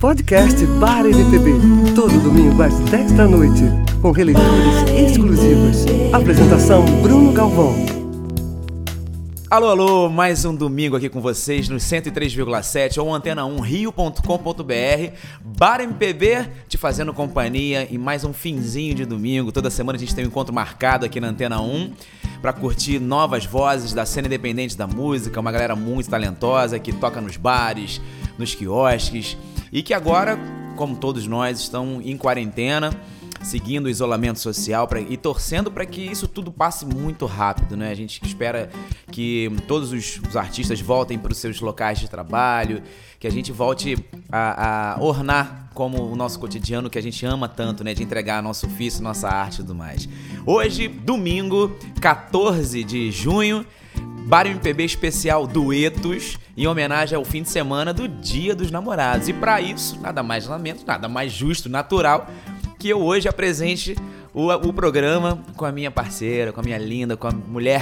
Podcast Bar MPB. Todo domingo às 10 da noite. Com releituras exclusivas. Apresentação Bruno Galvão. Alô, alô, mais um domingo aqui com vocês no 103,7 ou antena1rio.com.br. Bar MPB te fazendo companhia em mais um finzinho de domingo. Toda semana a gente tem um encontro marcado aqui na Antena 1 para curtir novas vozes da cena independente da música, uma galera muito talentosa que toca nos bares, nos quiosques e que agora, como todos nós, estão em quarentena, seguindo o isolamento social pra, e torcendo para que isso tudo passe muito rápido, né? A gente espera que todos os, os artistas voltem para os seus locais de trabalho, que a gente volte a, a, ornar como o nosso cotidiano que a gente ama tanto, né? De entregar nosso ofício, nossa arte e tudo mais. Hoje, domingo, 14 de junho, Bar MPB especial Duetos, em homenagem ao fim de semana do Dia dos Namorados. E para isso, nada mais lamento, nada mais justo, natural, que eu hoje apresente o, o programa com a minha parceira, com a minha linda, com a mulher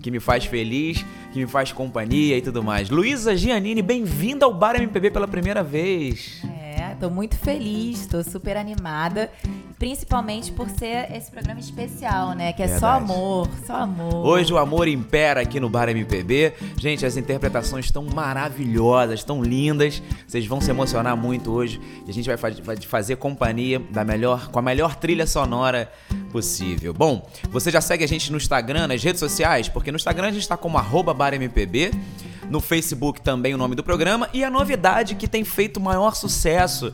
que me faz feliz, que me faz companhia e tudo mais. Luísa Giannini, bem-vinda ao Bar MPB pela primeira vez. É, tô muito feliz, tô super animada. Principalmente por ser esse programa especial, né? Que é só Verdade. amor, só amor. Hoje o amor impera aqui no Bar MPB. Gente, as interpretações estão maravilhosas, estão lindas. Vocês vão se emocionar muito hoje. E a gente vai, fa- vai fazer companhia da melhor, com a melhor trilha sonora possível. Bom, você já segue a gente no Instagram, nas redes sociais? Porque no Instagram a gente está como arroba Bar MPB. No Facebook também o nome do programa. E a novidade que tem feito maior sucesso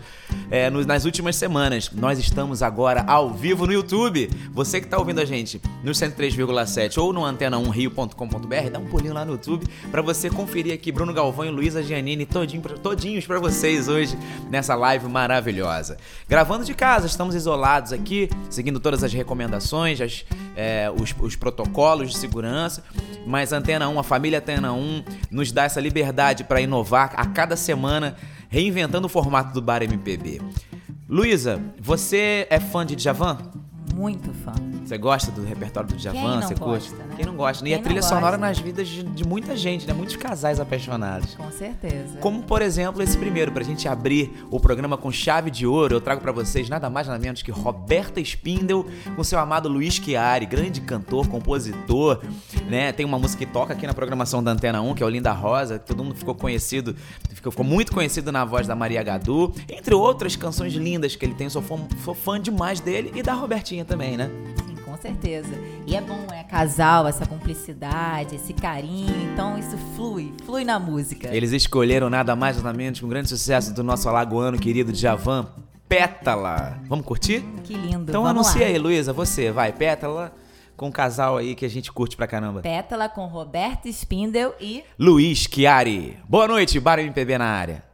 é, nas últimas semanas. Nós estamos agora ao vivo no YouTube. Você que está ouvindo a gente no 103,7 ou no antena1rio.com.br, dá um pulinho lá no YouTube para você conferir aqui Bruno Galvão e Luísa Giannini todinho, todinhos para vocês hoje nessa live maravilhosa. Gravando de casa, estamos isolados aqui, seguindo todas as recomendações, as, é, os, os protocolos de segurança, mas a Antena 1, a família Antena 1, nos dá essa liberdade para inovar a cada semana, reinventando o formato do Bar MPB. Luísa, você é fã de Djavan? Muito fã. Você gosta do repertório do Djavan? Você curte? gosta, né? Quem não gosta? E Quem a trilha não sonora gosta? nas vidas de, de muita gente, né? Muitos casais apaixonados. Com certeza. Como, por exemplo, esse primeiro, pra gente abrir o programa com chave de ouro, eu trago pra vocês nada mais nada menos que Roberta Spindel com seu amado Luiz Chiari, grande cantor, compositor, né? Tem uma música que toca aqui na programação da Antena 1, que é o Linda Rosa, que todo mundo ficou conhecido, ficou, ficou muito conhecido na voz da Maria Gadu, entre outras canções lindas que ele tem, sou fã, sou fã demais dele e da Robertinha também, né? Sim, com certeza. E é bom, é casal, essa cumplicidade, esse carinho. Então isso flui, flui na música. Eles escolheram nada mais nada menos que um grande sucesso do nosso alagoano querido Djavan, Pétala. Vamos curtir? Que lindo. Então Vamos anuncia lá. aí, Luísa, você, vai, Pétala, com um casal aí que a gente curte pra caramba. Pétala com Roberto Spindel e Luiz Chiari. Boa noite, Bar MPB na área.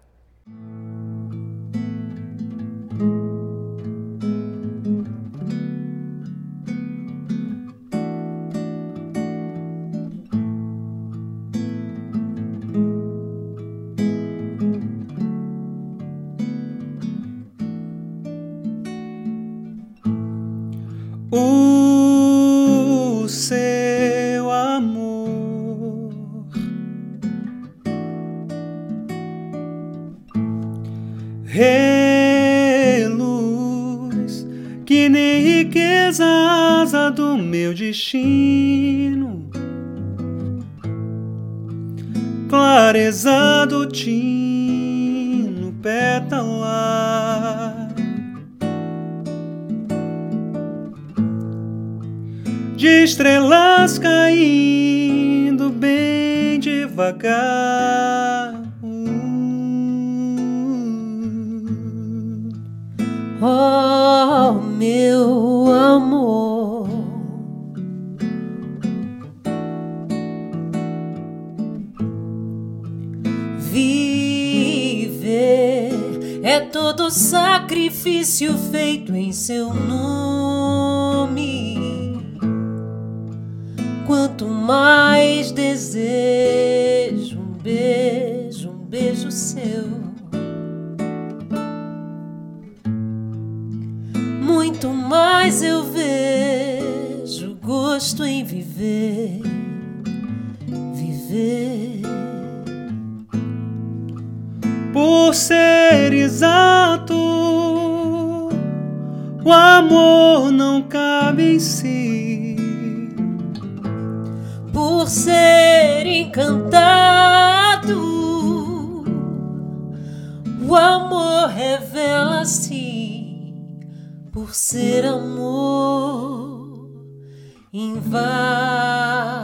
Meu destino clareza do tino pétala de estrelas caindo bem devagar. Oh, sacrifício feito em seu nome. Quanto mais O amor não cabe em si. Por ser encantado, o amor revela-se. Por ser amor, invade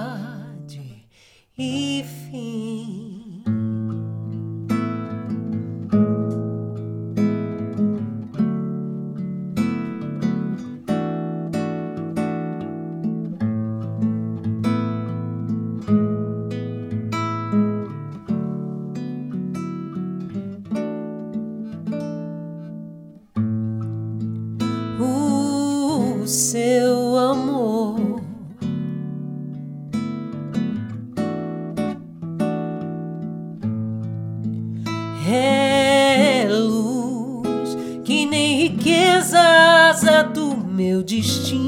nem riquezas é do meu destino,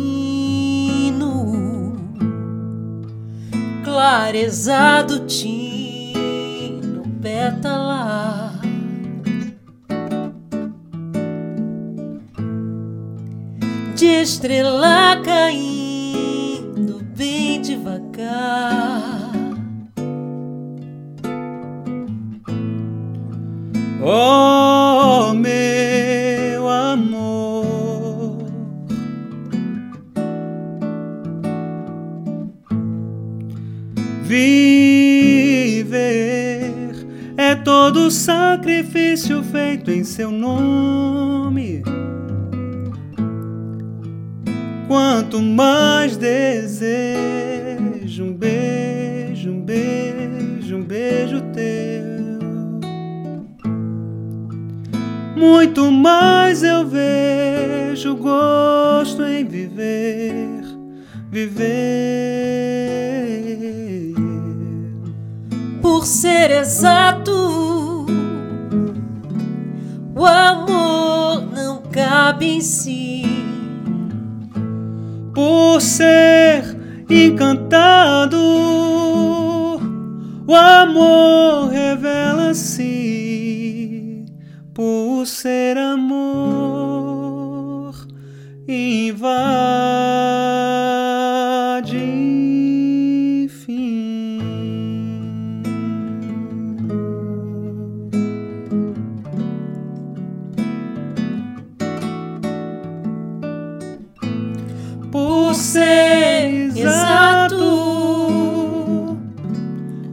clareza do tino, pétala. de estrela caindo bem devagar. Oh, sacrifício feito em seu nome. Quanto mais desejo um beijo, um beijo, um beijo teu, muito mais eu vejo gosto em viver, viver. Por ser exato, o amor não cabe em si. por ser encantado. O amor revela-se por ser amor, invade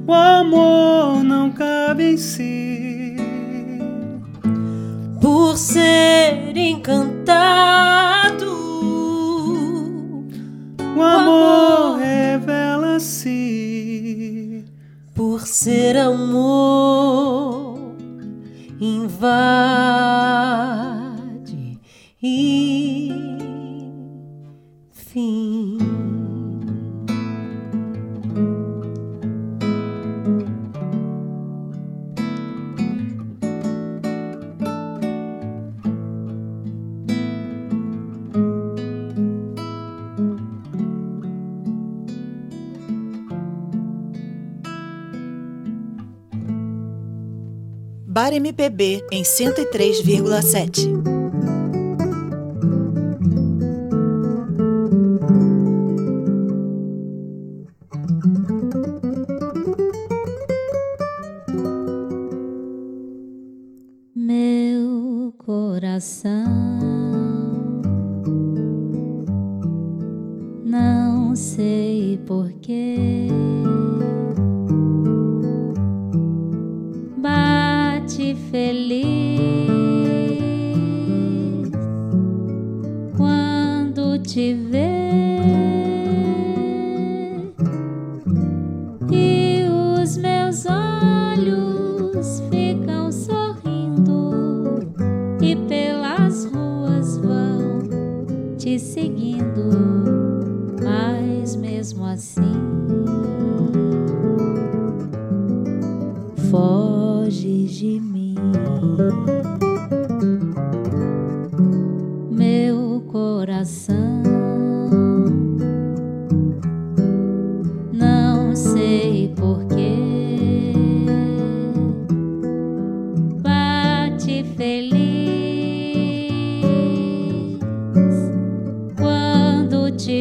O amor não cabe em si. Por ser encantado, O amor revela-se. por ser amor, MPB em 103,7.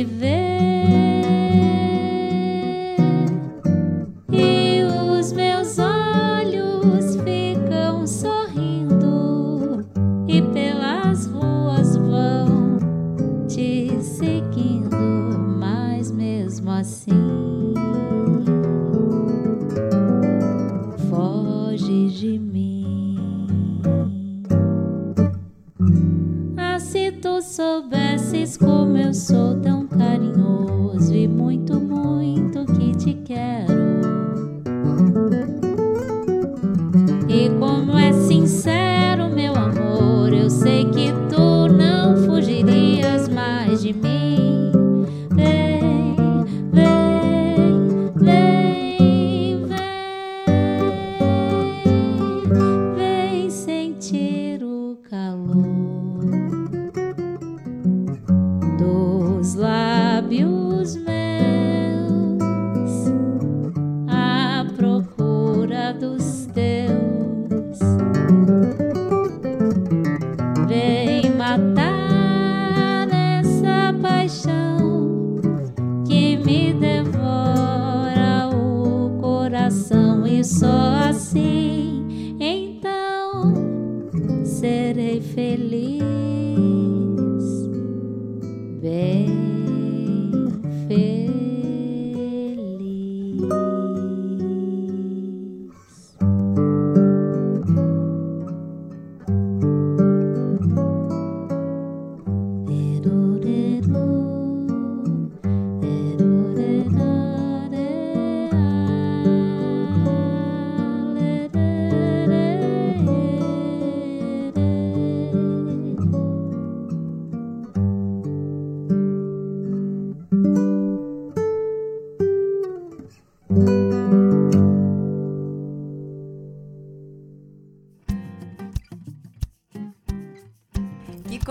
with it.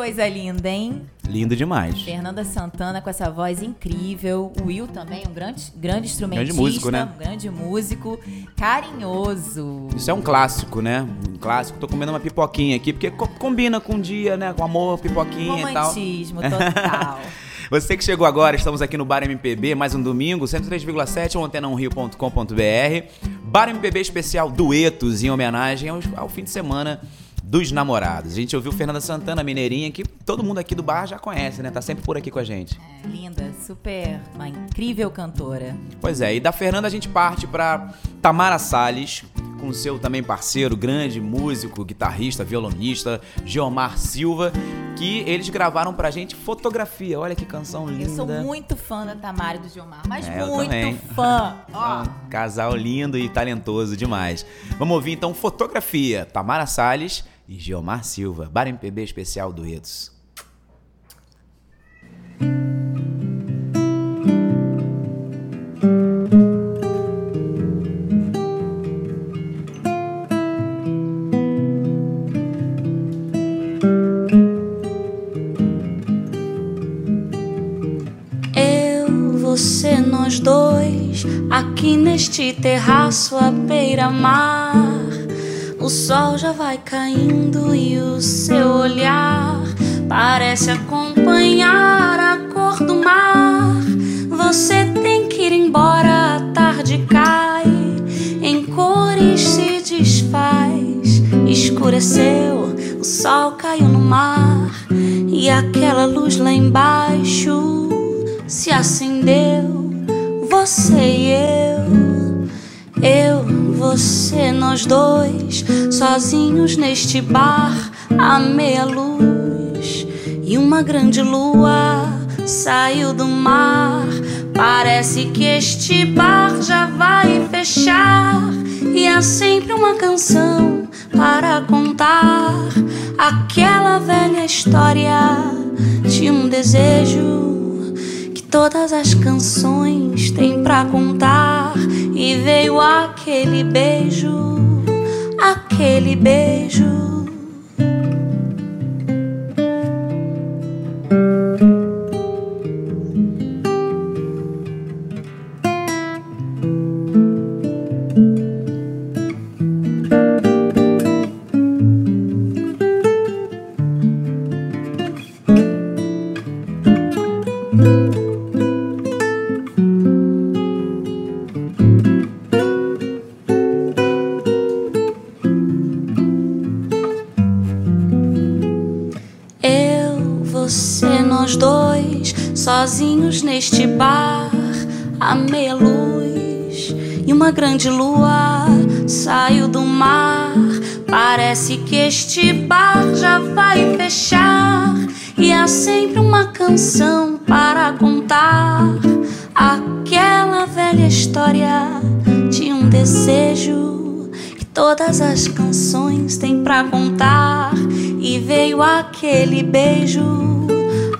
Coisa linda, hein? Lindo demais. Fernanda Santana com essa voz incrível. O Will também, um grande, grande instrumentista. Grande músico, né? Um grande músico. Carinhoso. Isso é um clássico, né? Um clássico. Tô comendo uma pipoquinha aqui, porque co- combina com o dia, né? Com amor, pipoquinha e tal. Romantismo total. Você que chegou agora, estamos aqui no Bar MPB, mais um domingo, 103,7 ou antena1rio.com.br. Bar MPB especial duetos em homenagem ao, ao fim de semana dos namorados. A gente ouviu Fernanda Santana, Mineirinha, que todo mundo aqui do bar já conhece, né? Tá sempre por aqui com a gente. É, linda, super, uma incrível cantora. Pois é, e da Fernanda a gente parte pra Tamara Salles, com seu também parceiro, grande músico, guitarrista, violonista, Geomar Silva, que eles gravaram pra gente fotografia. Olha que canção linda. Eu sou muito fã da Tamara e do Gilmar, mas É, muito fã. É Ó, um casal lindo e talentoso demais. Vamos ouvir então fotografia. Tamara Salles e Geomar Silva. Bar MPB especial duetos. Eu, você, nós dois, aqui neste terraço à beira-mar. O sol já vai caindo e o seu olhar parece acompanhar a cor do mar. Você tem que ir embora, a tarde cai, em cores se desfaz. Escureceu, o sol caiu no mar e aquela luz lá embaixo se acendeu. Você e eu, eu, você, nós dois, sozinhos neste bar, à meia luz. E uma grande lua saiu do mar. Parece que este bar já vai fechar. E há sempre uma canção para contar aquela velha história de um desejo que todas as canções têm pra contar. E veio aquele beijo, aquele beijo. E há sempre uma canção para contar. Aquela velha história de um desejo que todas as canções têm para contar. E veio aquele beijo,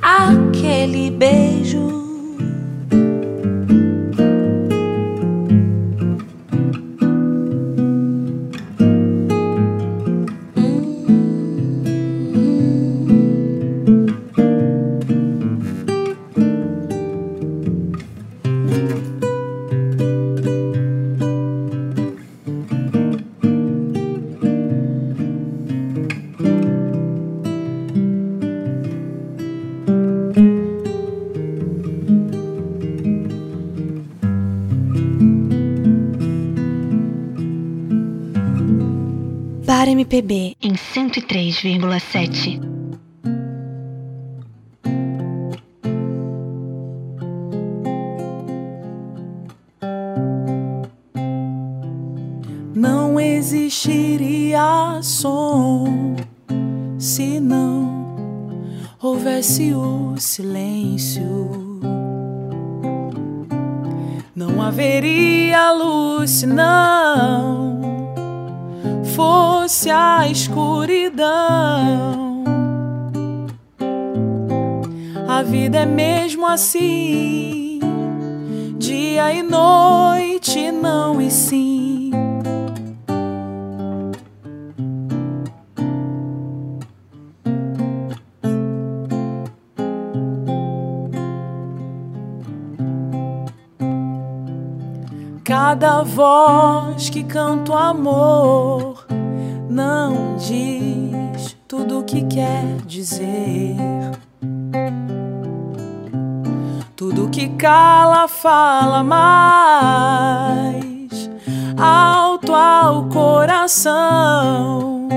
aquele beijo. MPB em 103,7. Não existiria som se não houvesse o silêncio. Não haveria luz se não fosse a escuridão. A vida é mesmo assim, dia e noite, não e sim. Cada voz que canta o amor não diz tudo o que quer dizer. Tudo que cala fala mais alto ao coração.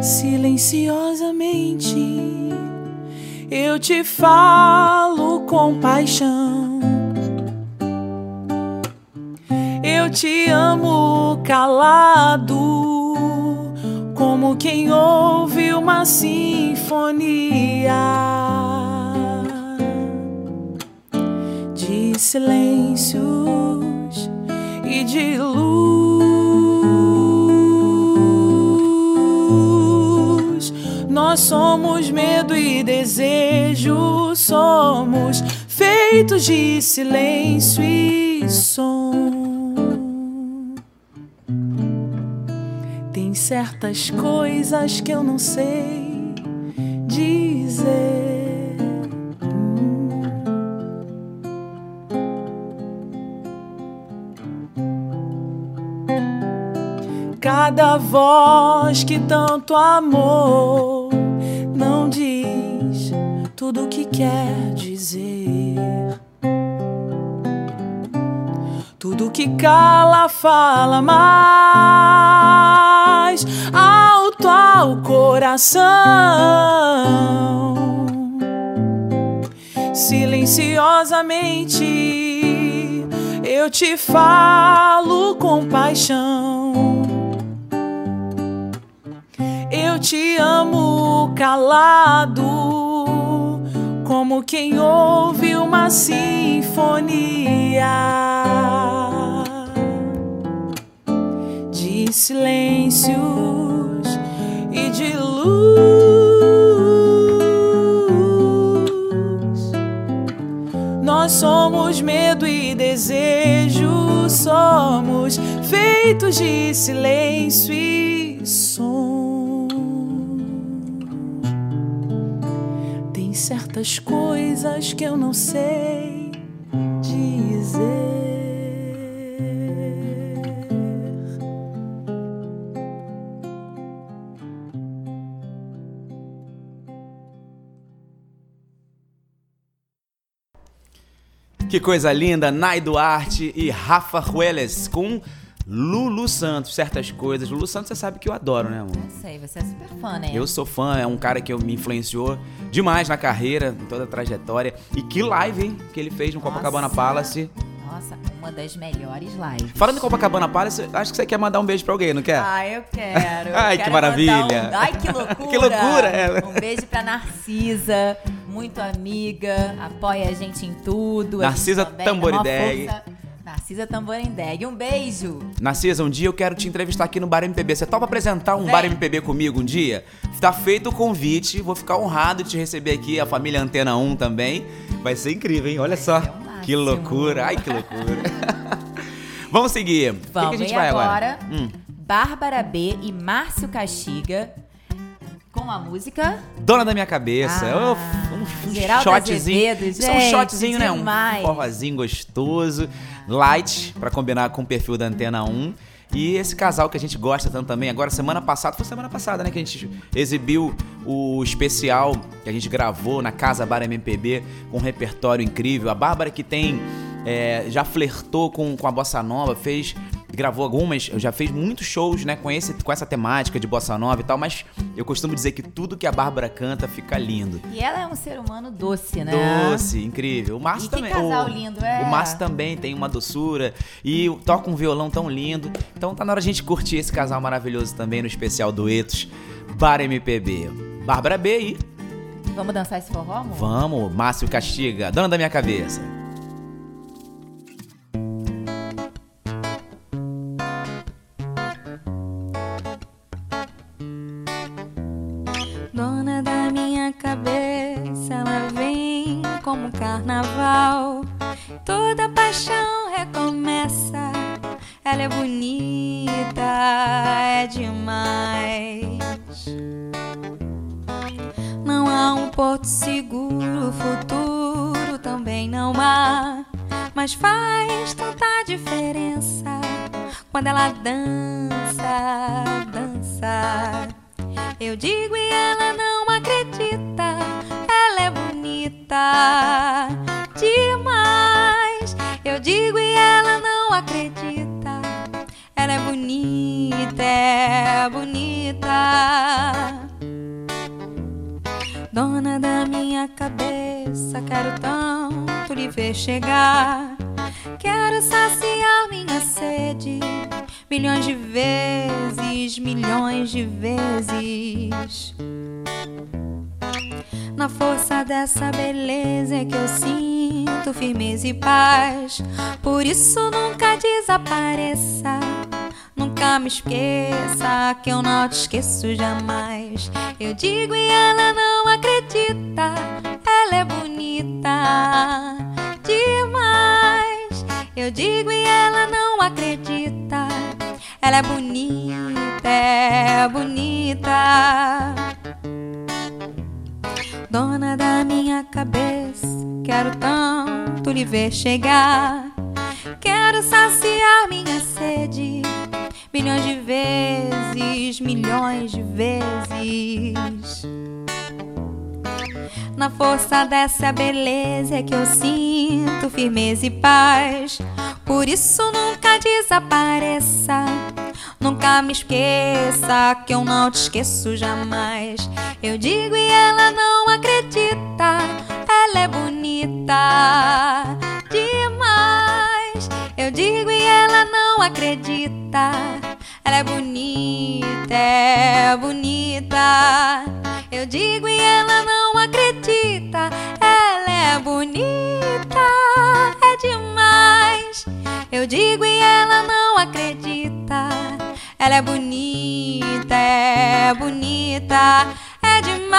Silenciosamente eu te falo com paixão. Eu te amo calado, como quem ouve uma sinfonia de silêncios e de luz. Nós somos medo e desejo, somos feitos de silêncio e som. Certas coisas que eu não sei dizer. Cada voz que tanto amor não diz tudo o que quer dizer. Tudo que cala fala mais alto ao coração. Silenciosamente eu te falo com paixão. Eu te amo calado, como quem ouve uma sinfonia de silêncios e de luz. Nós somos medo e desejo, somos feitos de silêncio e som. Certas coisas que eu não sei dizer. Que coisa linda, Nai Duarte e Rafa Rueles com Lulu Santos, certas coisas. Lulu Santos você sabe que eu adoro, né, amor? Não sei, você é super fã, né? Eu sou fã, é um cara que eu- me influenciou demais na carreira, em toda a trajetória. E que live, hein, que ele fez no Copacabana Nossa. Palace. Nossa, uma das melhores lives. Falando em Copacabana Palace, acho que você quer mandar um beijo pra alguém, não quer? Ah, eu quero. eu Ai, que quero maravilha. mandar um- Ai, que loucura. Que loucura, é. Um beijo pra Narcisa, muito amiga, apoia a gente em tudo. a gente Narcisa também Tamborindeg. força. Narcisa Tamborindeg. Um beijo. Narcisa, um dia eu quero te entrevistar aqui no Bar MPB. Você topa apresentar um Vem. Bar MPB comigo um dia? Tá feito o convite, vou ficar honrado de te receber aqui, a família Antena 1 também. Vai ser incrível, hein? Olha só. Que loucura, ai que loucura. Vamos seguir. O que que, Vamos, a gente vai agora? agora, Hum. Bárbara B e Márcio Castiga com a música Dona da minha cabeça. Ah, um, um shotzinho. Azevedo, Isso é um shotzinho, né? Um forrozinho gostoso, light, pra combinar com o perfil da Antena 1. E esse casal que a gente gosta tanto também, agora semana passada, foi semana passada, né, que a gente exibiu o especial que a gente gravou na Casa Bar MPB com um repertório incrível. A Bárbara que tem é, já flertou com, com a bossa nova, fez gravou algumas, já fez muitos shows, né, com, esse, com essa temática de bossa nova e tal, mas eu costumo dizer que tudo que a Bárbara canta fica lindo. E ela é um ser humano doce, né? Doce, incrível. O Márcio E que também. casal o, lindo, é. O Márcio também tem uma doçura e toca um violão tão lindo. Então tá na hora de a gente curtir esse casal maravilhoso também no especial Duetos Bar MPB. Bárbara B aí. Vamos dançar esse forró, amor? Vamos, Márcio Castiga, dona da minha cabeça. Ela vem como carnaval. Toda paixão recomeça. Ela é bonita, é demais. Não há um porto seguro, futuro também não há. Mas faz tanta diferença quando ela dança, dança. Eu digo e ela não acredita. Bonita demais. Eu digo e ela não acredita. Ela é bonita, é bonita. Dona da minha cabeça, quero tanto lhe ver chegar. Quero saciar minha sede milhões de vezes, milhões de vezes. Na força dessa beleza é que eu sinto firmeza e paz. Por isso nunca desapareça. Nunca me esqueça que eu não te esqueço jamais. Eu digo e ela não acredita. Ela é bonita demais. Eu digo e ela não acredita. Ela é bonita, é bonita. Dona da minha cabeça, quero tanto lhe ver chegar. Quero saciar minha sede milhões de vezes, milhões de vezes. Na força dessa beleza é que eu sinto firmeza e paz. Por isso nunca desapareça. Nunca me esqueça que eu não te esqueço jamais. Eu digo e ela não acredita. Ela é bonita demais. Eu digo e ela não acredita. Ela é bonita, é bonita. Eu digo e ela não bonita, é demais. Eu digo e ela não acredita. Ela é bonita, é bonita, é demais.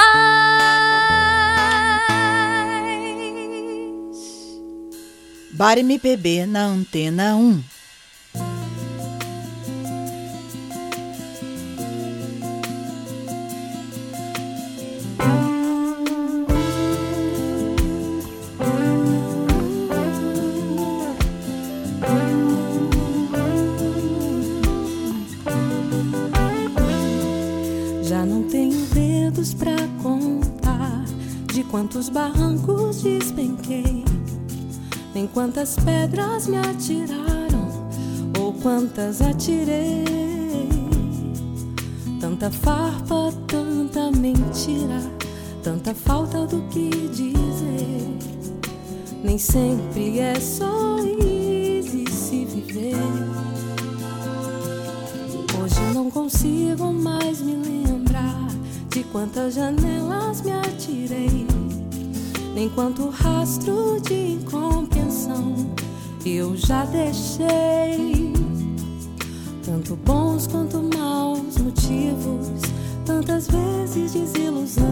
Bar MPB na Antena 1. Quantos barrancos despenquei, nem quantas pedras me atiraram, Oh, quantas atirei, tanta farpa, tanta mentira, tanta falta do que dizer. Nem sempre é só easy se viver. Hoje não consigo mais me lembrar de quantas janelas me atirei, nem quanto rastro de incompreensão eu já deixei. Tanto bons quanto maus motivos, tantas vezes desilusão.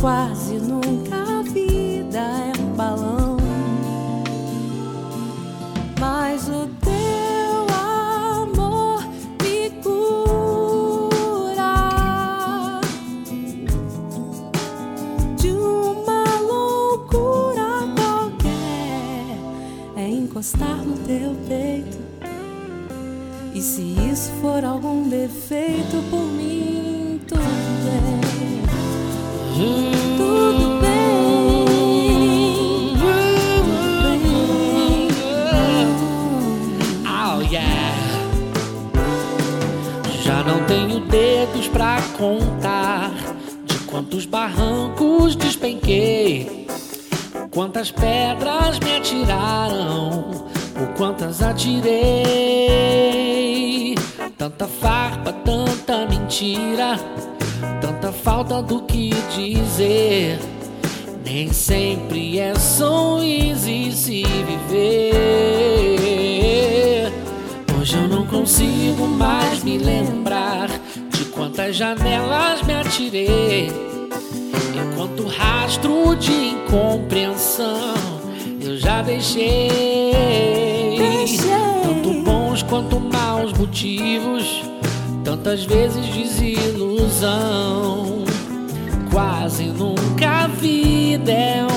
Quase nunca a vida é um balão. Mas o encostar no teu peito. E se isso for algum defeito por mim, tudo bem. Tudo bem. Oh. Já não tenho dedos pra contar de quantos barrancos despenquei, quantas pedras me atiraram, ou quantas atirei. Tanta farpa, tanta mentira, tanta falta do que dizer. Nem sempre é easy se viver. Hoje eu não consigo mais me lembrar de quantas janelas me atirei. Enquanto rastro de incompreensão eu já deixei. Tanto bons quanto maus motivos, tantas vezes desilusão. Quase nunca a vida é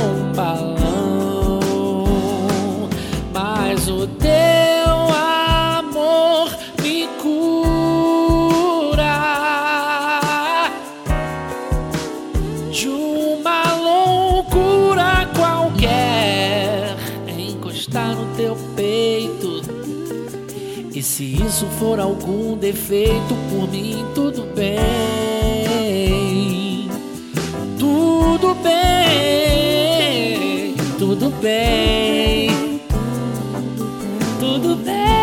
isso for algum defeito, por mim tudo bem. Tudo bem, tudo bem, tudo bem.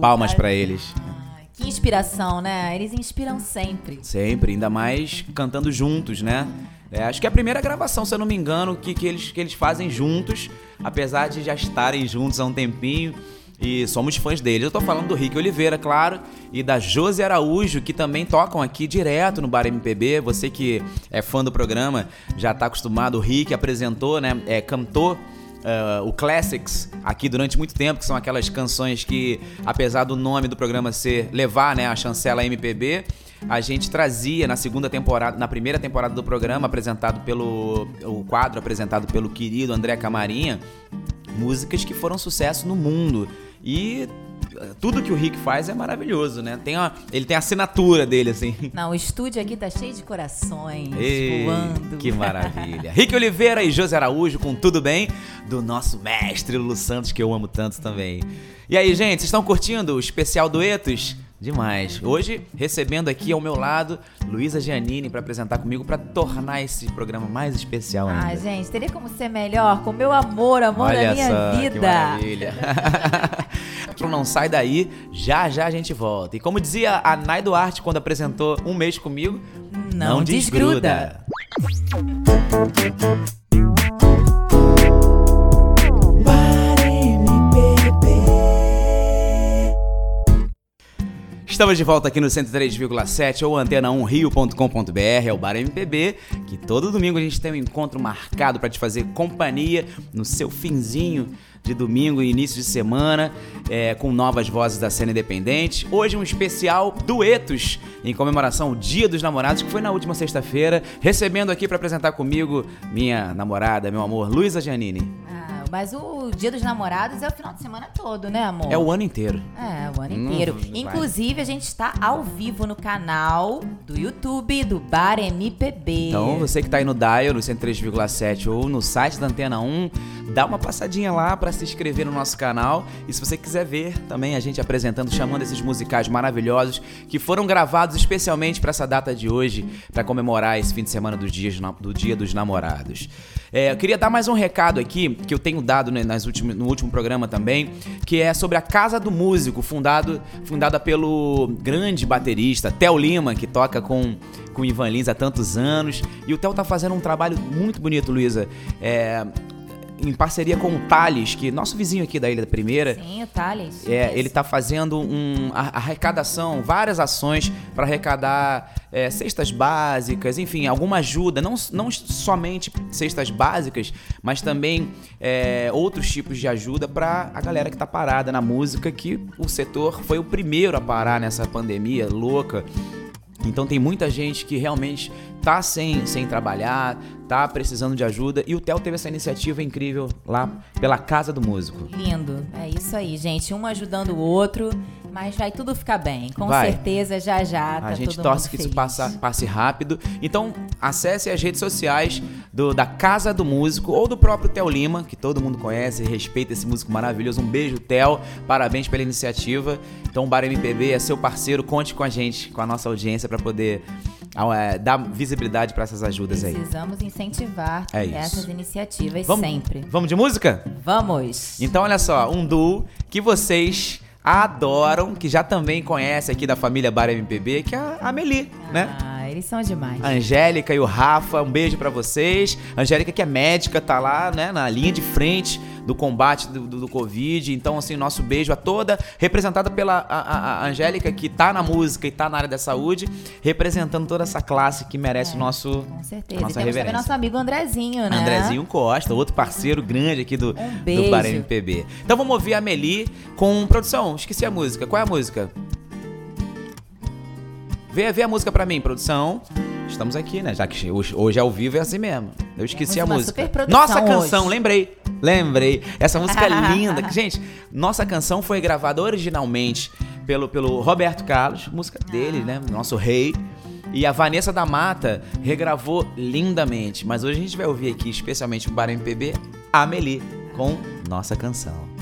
Palmas pra eles. Que inspiração, né? Eles inspiram sempre. Sempre, ainda mais cantando juntos, né? É, acho que é a primeira gravação, se eu não me engano, que, que, eles, que eles fazem juntos, apesar de já estarem juntos há um tempinho. E somos fãs deles. Eu tô falando do Rick Oliveira, claro, e da Josi Araújo, que também tocam aqui direto no Bar MPB. Você que é fã do programa já tá acostumado. O Rick apresentou, né? É, cantou eh, o Classics aqui durante muito tempo, que são aquelas canções que, apesar do nome do programa ser levar né, a chancela MPB, a gente trazia na segunda temporada, na primeira temporada do programa, apresentado pelo. o quadro apresentado pelo querido André Camarinha, músicas que foram sucesso no mundo. E tudo que o Rick faz é maravilhoso, né? Tem ele tem a assinatura dele, assim. Não, o estúdio aqui tá cheio de corações Ei, voando. que maravilha. Rick Oliveira e José Araújo com Tudo Bem, do nosso mestre Lu Santos, que eu amo tanto também. E aí, gente, vocês estão curtindo o especial duetos? Demais. Hoje, recebendo aqui ao meu lado Luísa Giannini para apresentar comigo para tornar esse programa mais especial ainda. Ah, gente, teria como ser melhor com meu amor, amor Olha da minha só, vida. Que maravilha. Então não sai daí, já já a gente volta. E como dizia a Nay Duarte quando apresentou Um Mês Comigo, Não desgruda. Estamos de volta aqui no 103,7 ou antena1rio.com.br, é o Bar MPB, que todo domingo a gente tem um encontro marcado para te fazer companhia no seu finzinho de domingo e início de semana, é, com novas vozes da cena independente. Hoje um especial duetos em comemoração ao Dia dos Namorados, que foi na última sexta-feira, recebendo aqui para apresentar comigo minha namorada, meu amor, Luísa Giannini. Ah, mas o dia dos namorados é o final de semana todo, né, amor? É o ano inteiro. É, o ano Hum, inteiro. vai. Inclusive, a gente está ao vivo no canal do YouTube do Bar MPB. Então, você que tá aí no Dial, no 103,7 ou no site da Antena 1, dá uma passadinha lá para se inscrever no nosso canal. E se você quiser ver também a gente apresentando, chamando esses musicais maravilhosos que foram gravados especialmente para essa data de hoje, para comemorar esse fim de semana do dia, do dia dos namorados. É, eu queria dar mais um recado aqui, que eu tenho dado né, nas no último programa também, que é sobre a Casa do Músico, fundado, fundada pelo grande baterista Theo Lima, que toca com, com o Ivan Lins há tantos anos. E o Theo tá fazendo um trabalho muito bonito, Luísa. É, em parceria com o Thales, que é nosso vizinho aqui da Ilha da Primeira. Sim, o Thales. É, ele está fazendo um arrecadação, várias ações para arrecadar é, cestas básicas, enfim, alguma ajuda, não, não somente cestas básicas, mas também é, outros tipos de ajuda para a galera que está parada na música, que o setor foi o primeiro a parar nessa pandemia louca. Então tem muita gente que realmente tá sem, sem trabalhar, tá precisando de ajuda. E o Theo teve essa iniciativa incrível lá pela Casa do Músico. Lindo. É isso aí, gente. Um ajudando o outro, mas vai tudo ficar bem. Com Vai. certeza, já já tá A gente torce que isso feliz. passa, passe rápido. Então, acesse as redes sociais do, da Casa do Músico ou do próprio Theo Lima, que todo mundo conhece e respeita esse músico maravilhoso. Um beijo, Theo. Parabéns pela iniciativa. Então, o Bar MPB é seu parceiro. Conte com a gente, com a nossa audiência, para poder é, dar visibilidade para essas ajudas aí. Precisamos incentivar É essas iniciativas Vamos, sempre. vamos de música? Vamos. Então, olha só, um duo que vocês adoram, que já também conhece aqui da família Bar MPB, que é a Amelie, né? Ah, eles são demais. A Angélica e o Rafa, um beijo pra vocês. A Angélica que é médica, tá lá, né, na linha de frente do combate do, do, do Covid. Então, assim, nosso beijo a toda, representada pela a, a- Angélica, que tá na música e tá na área da saúde, representando toda essa classe que merece o nosso, Com certeza. nossa e temos reverência. nosso amigo Andrezinho, né? Andrezinho Costa, outro parceiro grande aqui do, do beijo. Bar MPB. Então vamos ouvir a Meli com produção. Esqueci a música. Qual é a música? Vê, vê a música pra mim, produção. Estamos aqui, né? Já que hoje, ao vivo é assim mesmo. Eu esqueci a música. Nossa canção, hoje. lembrei. Lembrei. Essa música é linda. Gente, nossa canção foi gravada originalmente pelo, pelo Roberto Carlos, música dele, né? Nosso rei. E a Vanessa da Mata regravou lindamente. Mas hoje a gente vai ouvir aqui, especialmente o Bar MPB, Amelie, com nossa canção.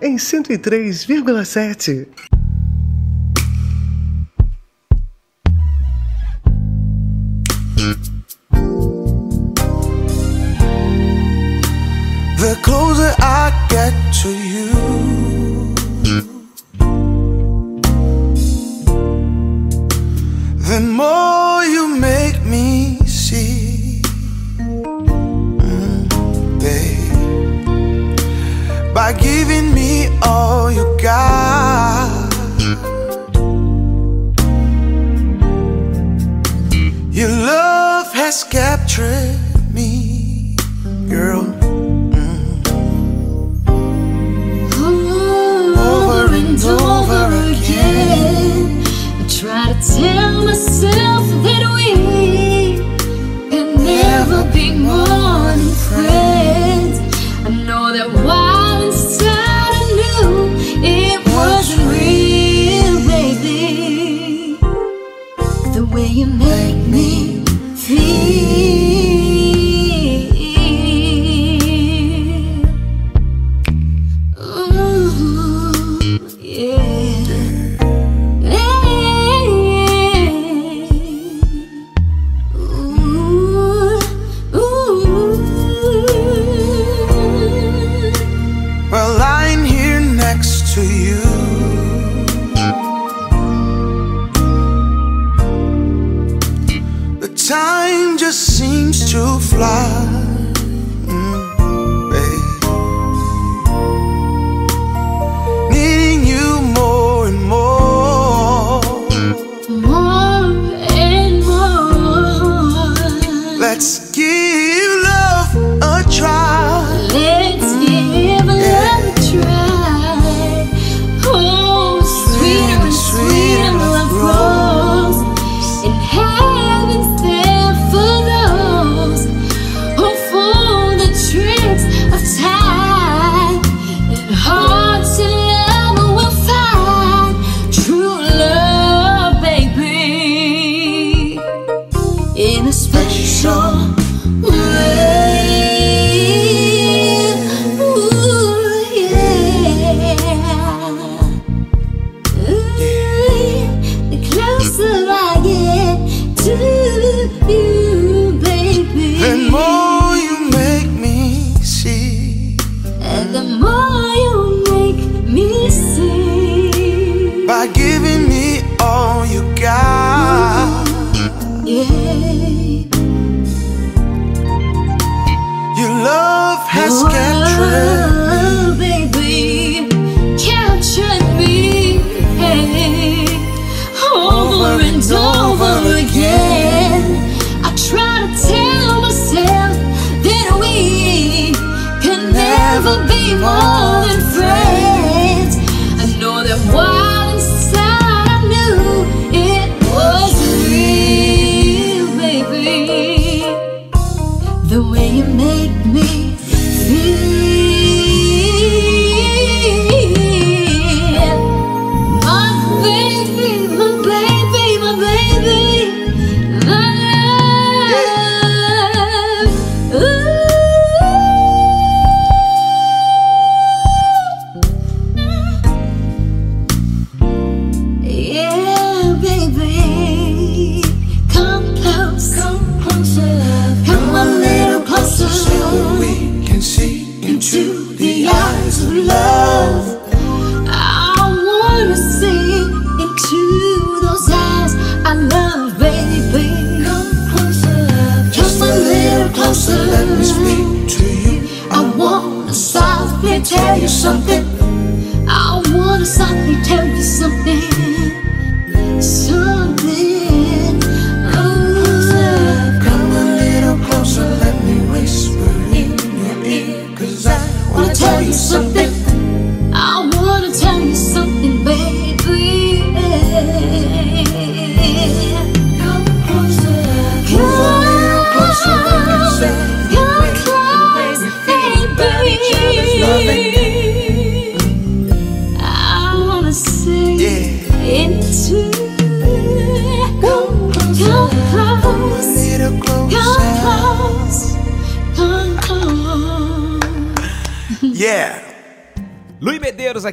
Em 103,7. Love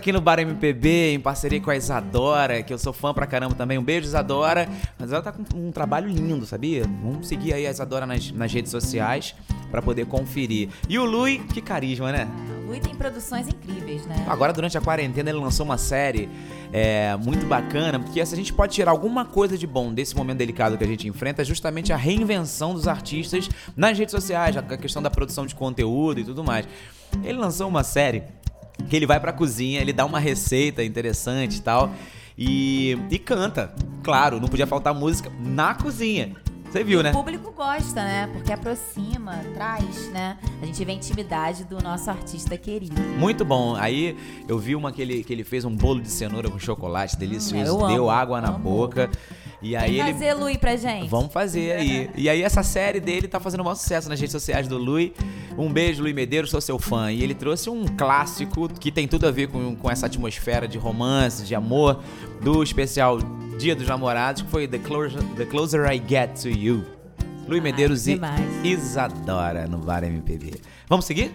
aqui no Bar MPB, em parceria com a Isadora, que eu sou fã pra caramba também. Um beijo, Isadora. Mas ela tá com um trabalho lindo, sabia? Vamos seguir aí a Isadora nas, nas redes sociais pra poder conferir. E o Lui, que carisma, né? O Lui tem produções incríveis, né? Agora, durante a quarentena, ele lançou uma série é, muito bacana, porque se a gente pode tirar alguma coisa de bom desse momento delicado que a gente enfrenta, é justamente a reinvenção dos artistas nas redes sociais, a questão da produção de conteúdo e tudo mais. Ele lançou uma série que ele vai pra cozinha, ele dá uma receita interessante e tal, e, e canta. Claro, não podia faltar música na cozinha. Você viu, né? O público gosta, né? Porque aproxima, traz, né? A gente vê a intimidade do nosso artista querido. Muito bom. Aí eu vi uma que ele, que ele fez um bolo de cenoura com chocolate delicioso, eu deu amo, água na boca. E aí Vem ele. fazer Lui pra gente. Vamos fazer aí. E aí essa série dele tá fazendo um maior sucesso nas redes sociais do Lui. Um beijo, Lui Medeiros, sou seu fã. E ele trouxe um clássico que tem tudo a ver com, com essa atmosfera de romance, de amor, do especial Dia dos Namorados, que foi The Closer, The Closer I Get to You. Lui Medeiros e demais. Isadora no Bar MPB. Vamos seguir?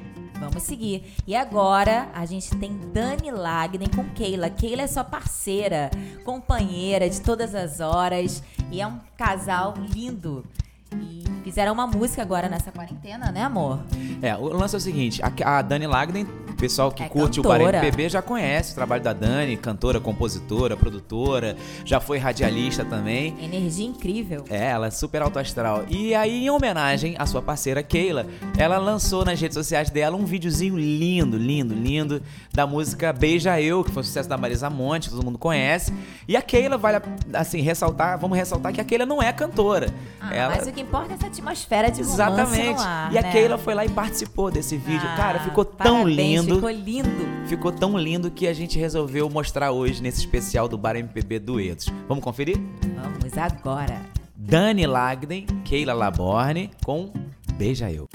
Vamos seguir. E agora a gente tem Dani Lagden com Keila. Keila é sua parceira, companheira de todas as horas e é um casal lindo. E fizeram uma música agora nessa quarentena, né, amor? É, o lance é o seguinte, a, a Dani Lagden, pessoal que É curte o Bar cantora. MPB já conhece o trabalho da Dani, cantora, compositora, produtora, já foi radialista também. Energia incrível. É, ela é super alto astral. E aí, em homenagem à sua parceira Keila, ela lançou nas redes sociais dela um videozinho lindo, lindo, lindo, da música Beija Eu, que foi um sucesso da Marisa Monte, todo mundo conhece. E a Keila vai, assim, ressaltar, vamos ressaltar que a Keila não é cantora. Ah, ela... Mas o que importa é essa atmosfera de Exatamente. ar, e a né? Keila foi lá e participou desse vídeo. Ah, Cara, ficou tão parabéns, lindo. Ficou lindo. Ficou tão lindo que a gente resolveu mostrar hoje nesse especial do Bar MPB Duetos. Vamos conferir? Vamos agora. Dani Lagden, Keila Laborne com Beija Eu.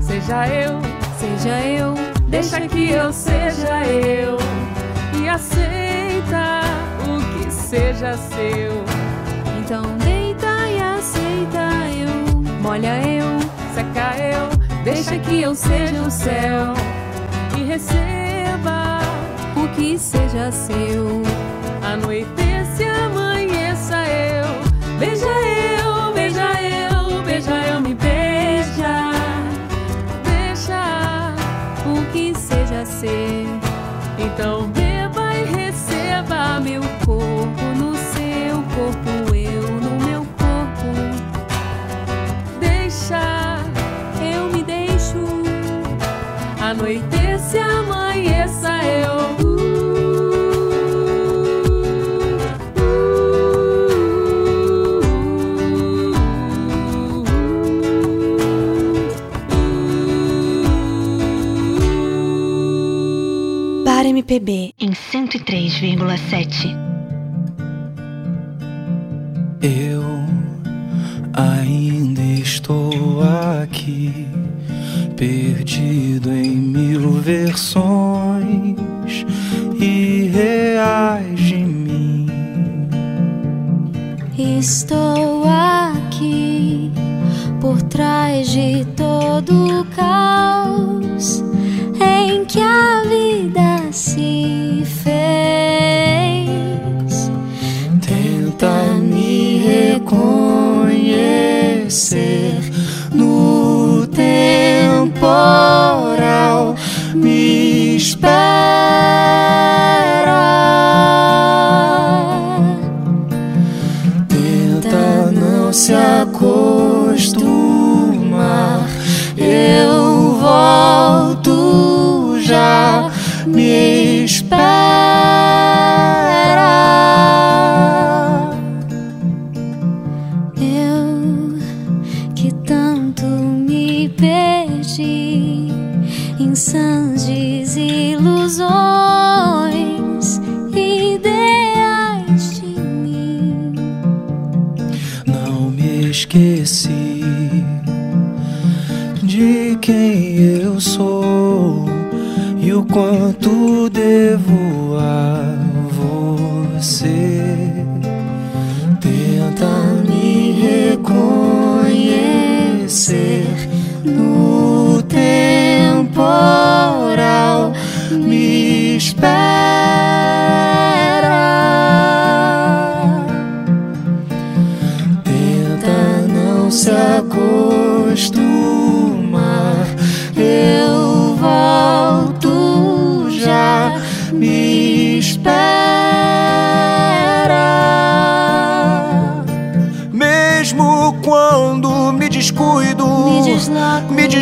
Seja eu, seja eu, deixa que eu seja eu aceita o que seja seu. Então deita e aceita eu, molha eu, seca eu, deixa que eu seja o céu e receba o que seja seu. Anoiteça e amanheça eu, beija eu, beija eu, beija eu, me beija, deixa o que seja seu. Anoiteça e amanheça eu. Bar MPB em 103,7. Eu ainda estou aqui, perdido em mil versões irreais de mim. Estou aqui por trás de todo o caos em que a vida se fez. E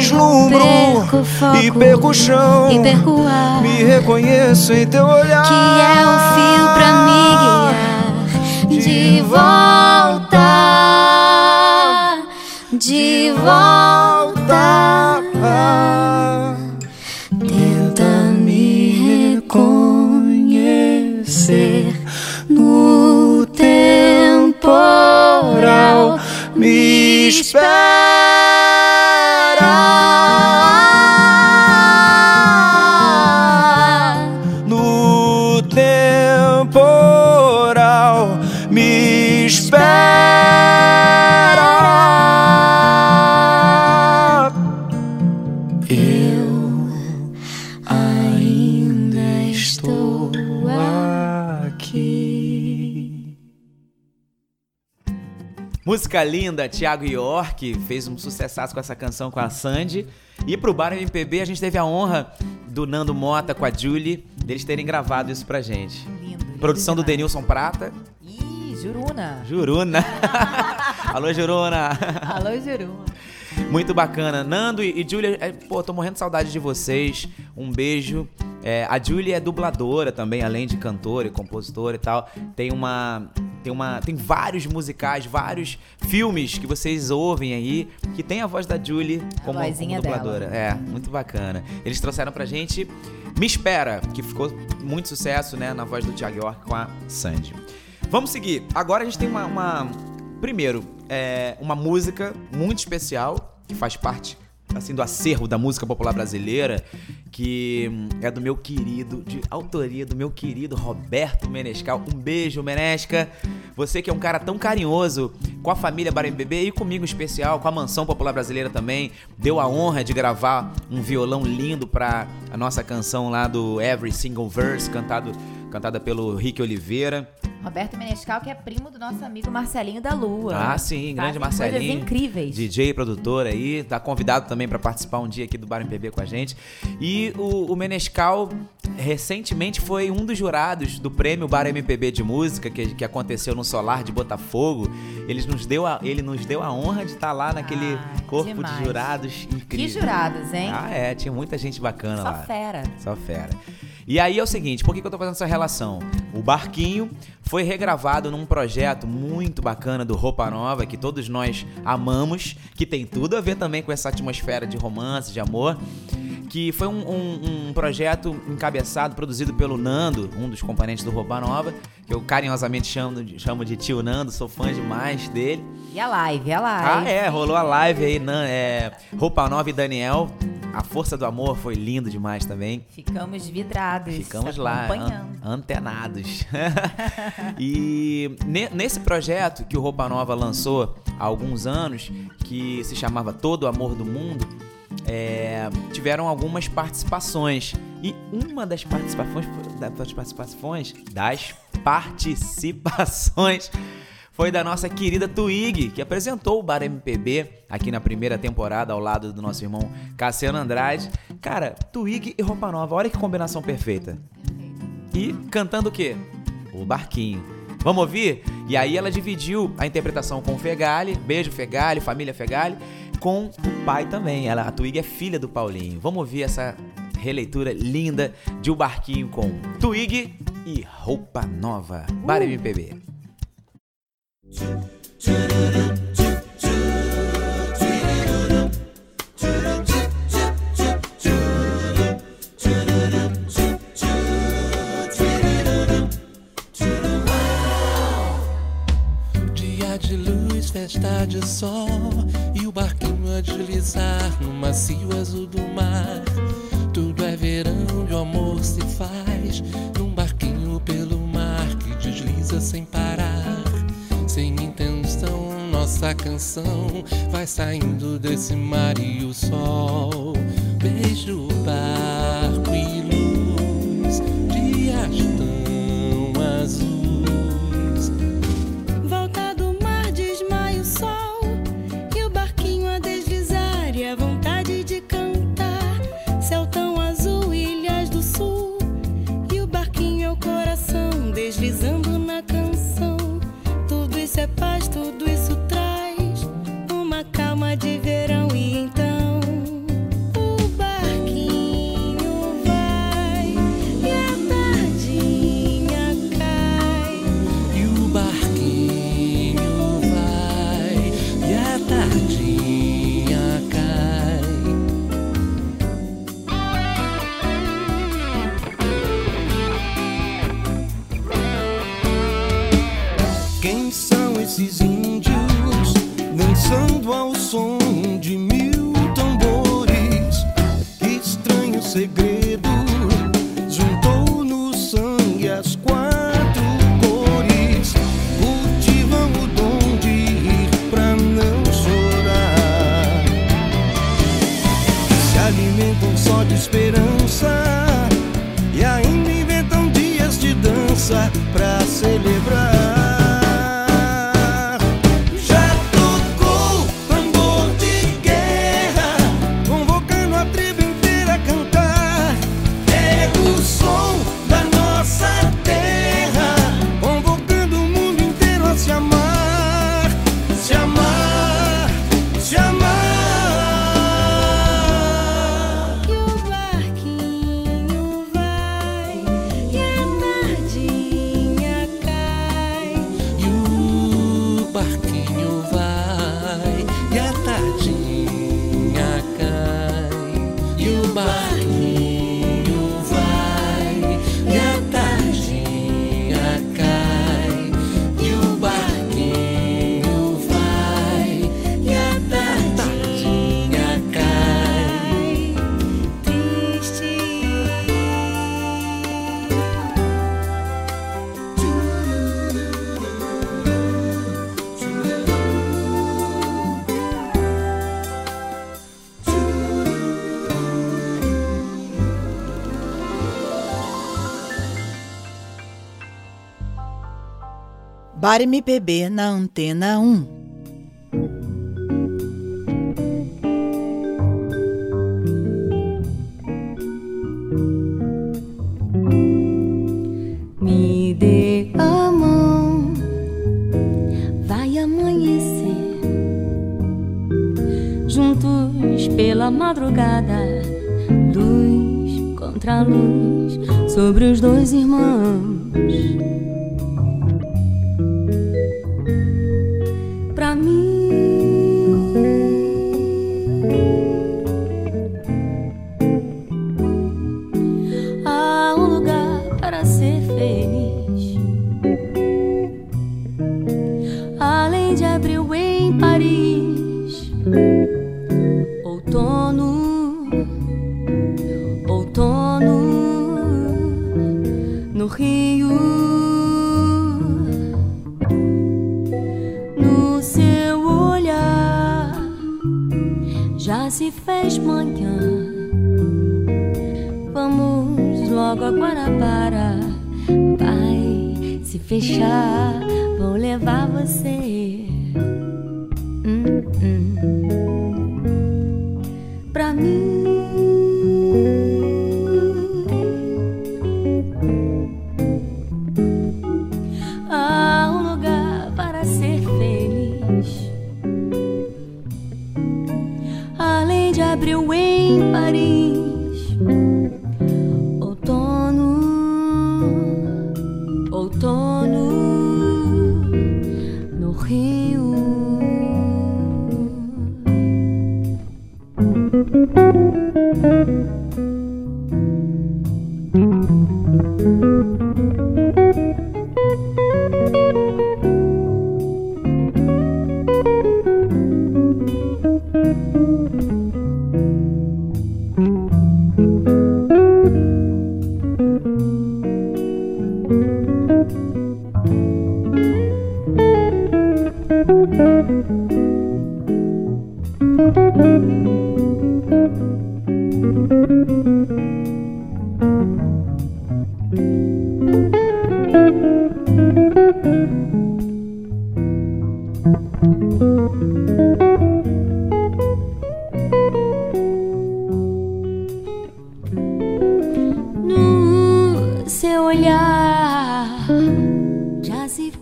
deslumbro perco foco, e perco o chão. e perco o ar. Me reconheço em teu olhar. que é o fio pra me guiar de volta, de volta. Tenta me reconhecer no temporal. Me espera Música linda, Thiago York fez um sucessaço com essa canção com a Sandy. E pro Bar MPB a gente teve a honra do Nando Mota com a Julie, deles terem gravado isso pra gente. Lindo. Produção do Denilson Prata. Ih, Juruna. Juruna. Alô, Juruna. Alô, Juruna. Muito bacana. Nando e, e Julia, é, pô, tô morrendo de saudade de vocês. Um beijo. É, a Julia é dubladora também, além de cantora e compositora e tal. Tem uma. Tem uma. Tem vários musicais, vários filmes que vocês ouvem aí que tem a voz da Julie como, como dubladora. É, muito bacana. Eles trouxeram pra gente Me Espera, que ficou muito sucesso, né? Na voz do Thiago York com a Sandy. Vamos seguir. Agora a gente tem uma. uma- primeiro, é, uma música muito especial que faz parte assim do acervo da música popular brasileira, que hum, é do meu querido, de autoria do meu querido Roberto Menescal. Um beijo, Menesca. Você que é um cara tão carinhoso com a família Bar MPB e comigo em especial, com a Mansão Popular Brasileira também, deu a honra de gravar um violão lindo pra a nossa canção lá do Every Single Verse, cantado cantada pelo Rick Oliveira. Roberto Menescal, que é primo do nosso amigo Marcelinho da Lua. Ah, sim, grande Fazem Marcelinho. Coisas incríveis. DJ, produtor aí, tá convidado também para participar um dia aqui do Bar MPB com a gente. E o, o Menescal recentemente foi um dos jurados do prêmio Bar MPB de música que, que aconteceu no Solar de Botafogo. Ele nos deu a, ele nos deu a honra de estar lá naquele corpo demais. de jurados incrível. Que jurados, hein? Ah, é, tinha muita gente bacana Só lá. fera. Só fera. E aí é o seguinte, por que, que eu tô fazendo essa relação? O Barquinho foi regravado num projeto muito bacana do Roupa Nova, que todos nós amamos, que tem tudo a ver também com essa atmosfera de romance, de amor. Que foi um, um- um projeto encabeçado, produzido pelo Nando, um dos componentes do Roupa Nova, que eu carinhosamente chamo, de- chamo de tio Nando, sou fã demais dele. E a live, a Ah, live. é, rolou a live aí, é, Roupa Nova e Daniel. A Força do Amor foi lindo demais também. Ficamos vidrados. Ficamos lá, an- antenados. e ne- nesse projeto que o Roupa Nova lançou há alguns anos, que se chamava Todo Amor do Mundo, é, tiveram algumas participações. E uma das participações, das participações, das participações foi da nossa querida Twig, que apresentou o Bar MPB aqui na primeira temporada ao lado do nosso irmão Cassiano Andrade. Cara, Twig e Roupa Nova, olha que combinação perfeita. E cantando o quê? O Barquinho. Vamos ouvir? E aí ela dividiu a interpretação com o Fegali, beijo Fegali, família Fegali, com o pai também. Ela, a Twig é filha do Paulinho. Vamos ouvir essa releitura linda de O Barquinho com Twig e Roupa Nova. Bar MPB. Dia festa de sol E o barquinho a deslizar no macio azul do mar. Tudo é verão e o amor se faz Num barquinho pelo mar que desliza sem parar. Sem intenção, nossa canção Vai saindo desse mar e o sol. Beijo, barco Bar MPB na Antena 1.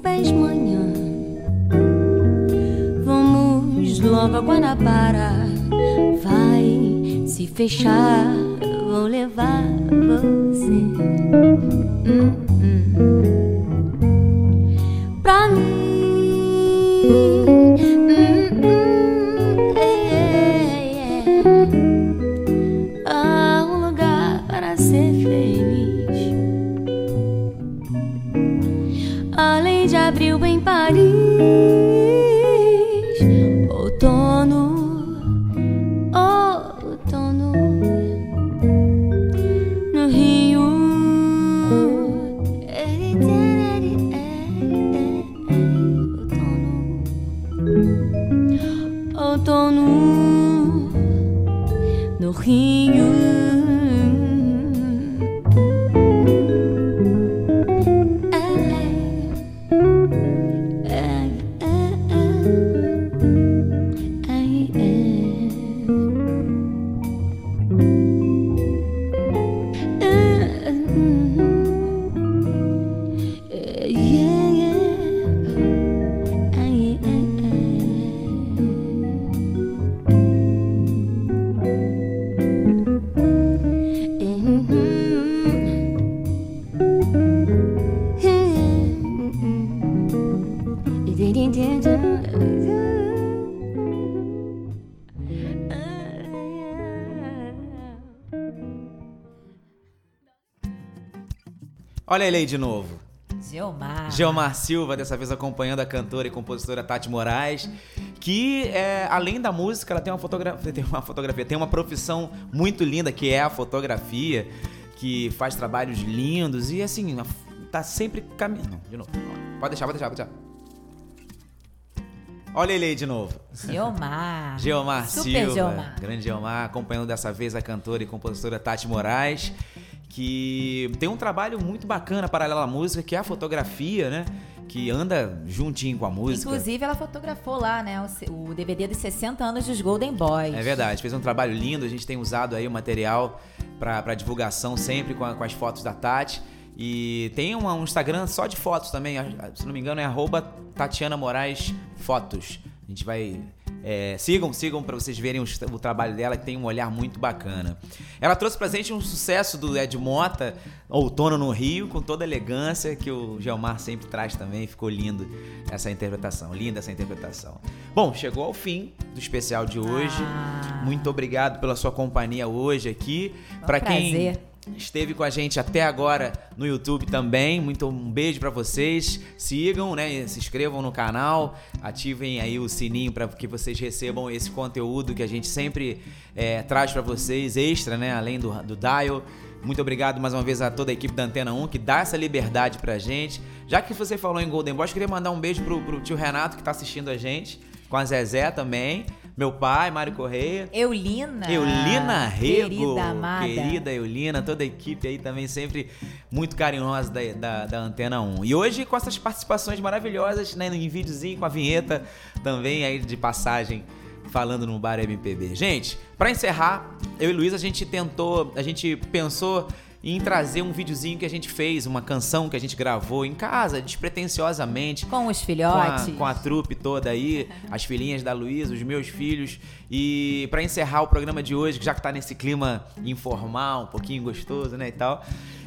Fez manhã. Vamos logo a Guanabara. Vai se fechar, vou levar você. Hum, hum. Olha ele aí de novo. Geomar. Geomar Silva, dessa vez acompanhando a cantora e compositora Tati Moraes, que é, além da música, ela tem uma fotografia, tem uma fotografia, tem uma profissão muito linda que é a fotografia, que faz trabalhos lindos e assim, tá sempre caminhando. De novo. Pode deixar, pode deixar, pode deixar. Olha ele aí de novo. Geomar. Geomar Super Silva. Geomar. Grande Geomar, acompanhando dessa vez a cantora e compositora Tati Moraes, que tem um trabalho muito bacana paralelo à música, que é a fotografia, né? que anda juntinho com a música. Inclusive, ela fotografou lá, né, o, DVD dos 60 anos dos Golden Boys. É verdade, fez um trabalho lindo. A gente tem usado aí o material para divulgação sempre com, a- com as fotos da Tati. E tem uma- um Instagram só de fotos também, se não me engano é arroba Tatiana Moraes Fotos. A gente vai. é, sigam, sigam para vocês verem os- o, trabalho dela, que tem um olhar muito bacana. Ela trouxe pra gente um sucesso do Ed Mota, Outono no Rio, com toda a elegância que o Gelmar sempre traz também. Ficou lindo essa interpretação, linda essa interpretação. Bom, chegou ao fim do especial de hoje. Muito obrigado pela sua companhia hoje aqui. Para quem prazer. Esteve com a gente até agora no YouTube também. Muito um beijo pra vocês. Sigam, né? Se inscrevam no canal, ativem aí o sininho para que vocês recebam esse conteúdo que a gente sempre é, traz pra vocês, extra, né? Além do, do Dial. Muito obrigado mais uma vez a toda a equipe da Antena 1 que dá essa liberdade pra gente. Já que você falou em Golden Boys, queria mandar um beijo pro, pro tio Renato que tá assistindo a gente, com a Zezé também, meu pai, Mário Correia. Eulina. Eulina Rego, Querida amada. querida Eulina, toda a equipe aí também sempre muito carinhosa da, da, da Antena 1. E hoje com essas participações maravilhosas, né, em videozinho com a vinheta também aí de passagem falando no Bar MPB. Gente, pra encerrar, eu e Luiz a gente tentou, a gente pensou em trazer um videozinho que a gente fez, uma canção que a gente gravou em casa, despretensiosamente. Com os Com a, filhotes. com a trupe toda aí, as filhinhas da Luísa, os meus filhos. E pra encerrar o programa de hoje, já que tá nesse clima informal, um pouquinho gostoso, né, e tal,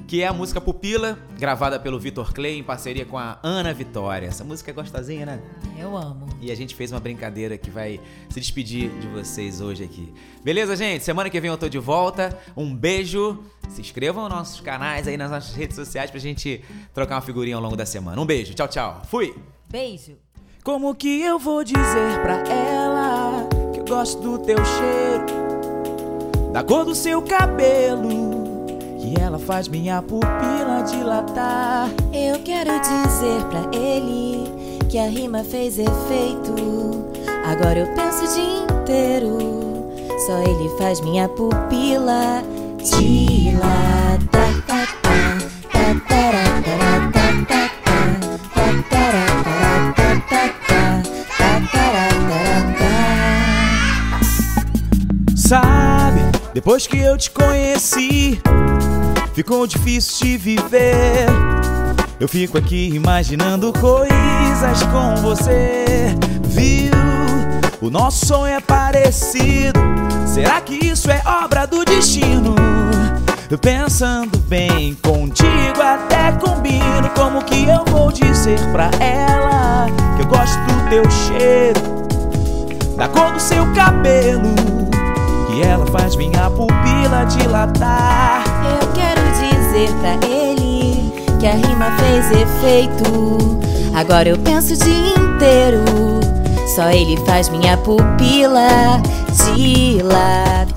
que é a música Pupila, gravada pelo Vitor Clay em parceria com a Ana Vitória. Essa música é gostosinha, né? Eu amo. E a gente fez uma brincadeira que vai se despedir de vocês hoje aqui. Beleza, gente? Semana que vem eu tô de volta. Um beijo. Se inscrevam nos nossos canais aí nas nossas redes sociais pra gente trocar uma figurinha ao longo da semana. Um beijo. Tchau, tchau. Fui. Beijo. Como que eu vou dizer pra ela que eu gosto do teu cheiro, da cor do seu cabelo, que ela faz minha pupila dilatar? Eu quero dizer pra ele que a rima fez efeito. Agora eu penso o dia inteiro. Só ele faz minha pupila Sabe, depois que eu te conheci, ficou difícil de viver. Eu fico aqui imaginando coisas com você, viu? O nosso sonho é parecido. Será que isso é obra do destino? Pensando bem contigo, até combino. Como que eu vou dizer pra ela que eu gosto do teu cheiro, da cor do seu cabelo? Que ela faz minha pupila dilatar. Eu quero dizer pra ele que a rima fez efeito. Agora eu penso o dia inteiro. Só ele faz minha pupila dilatar.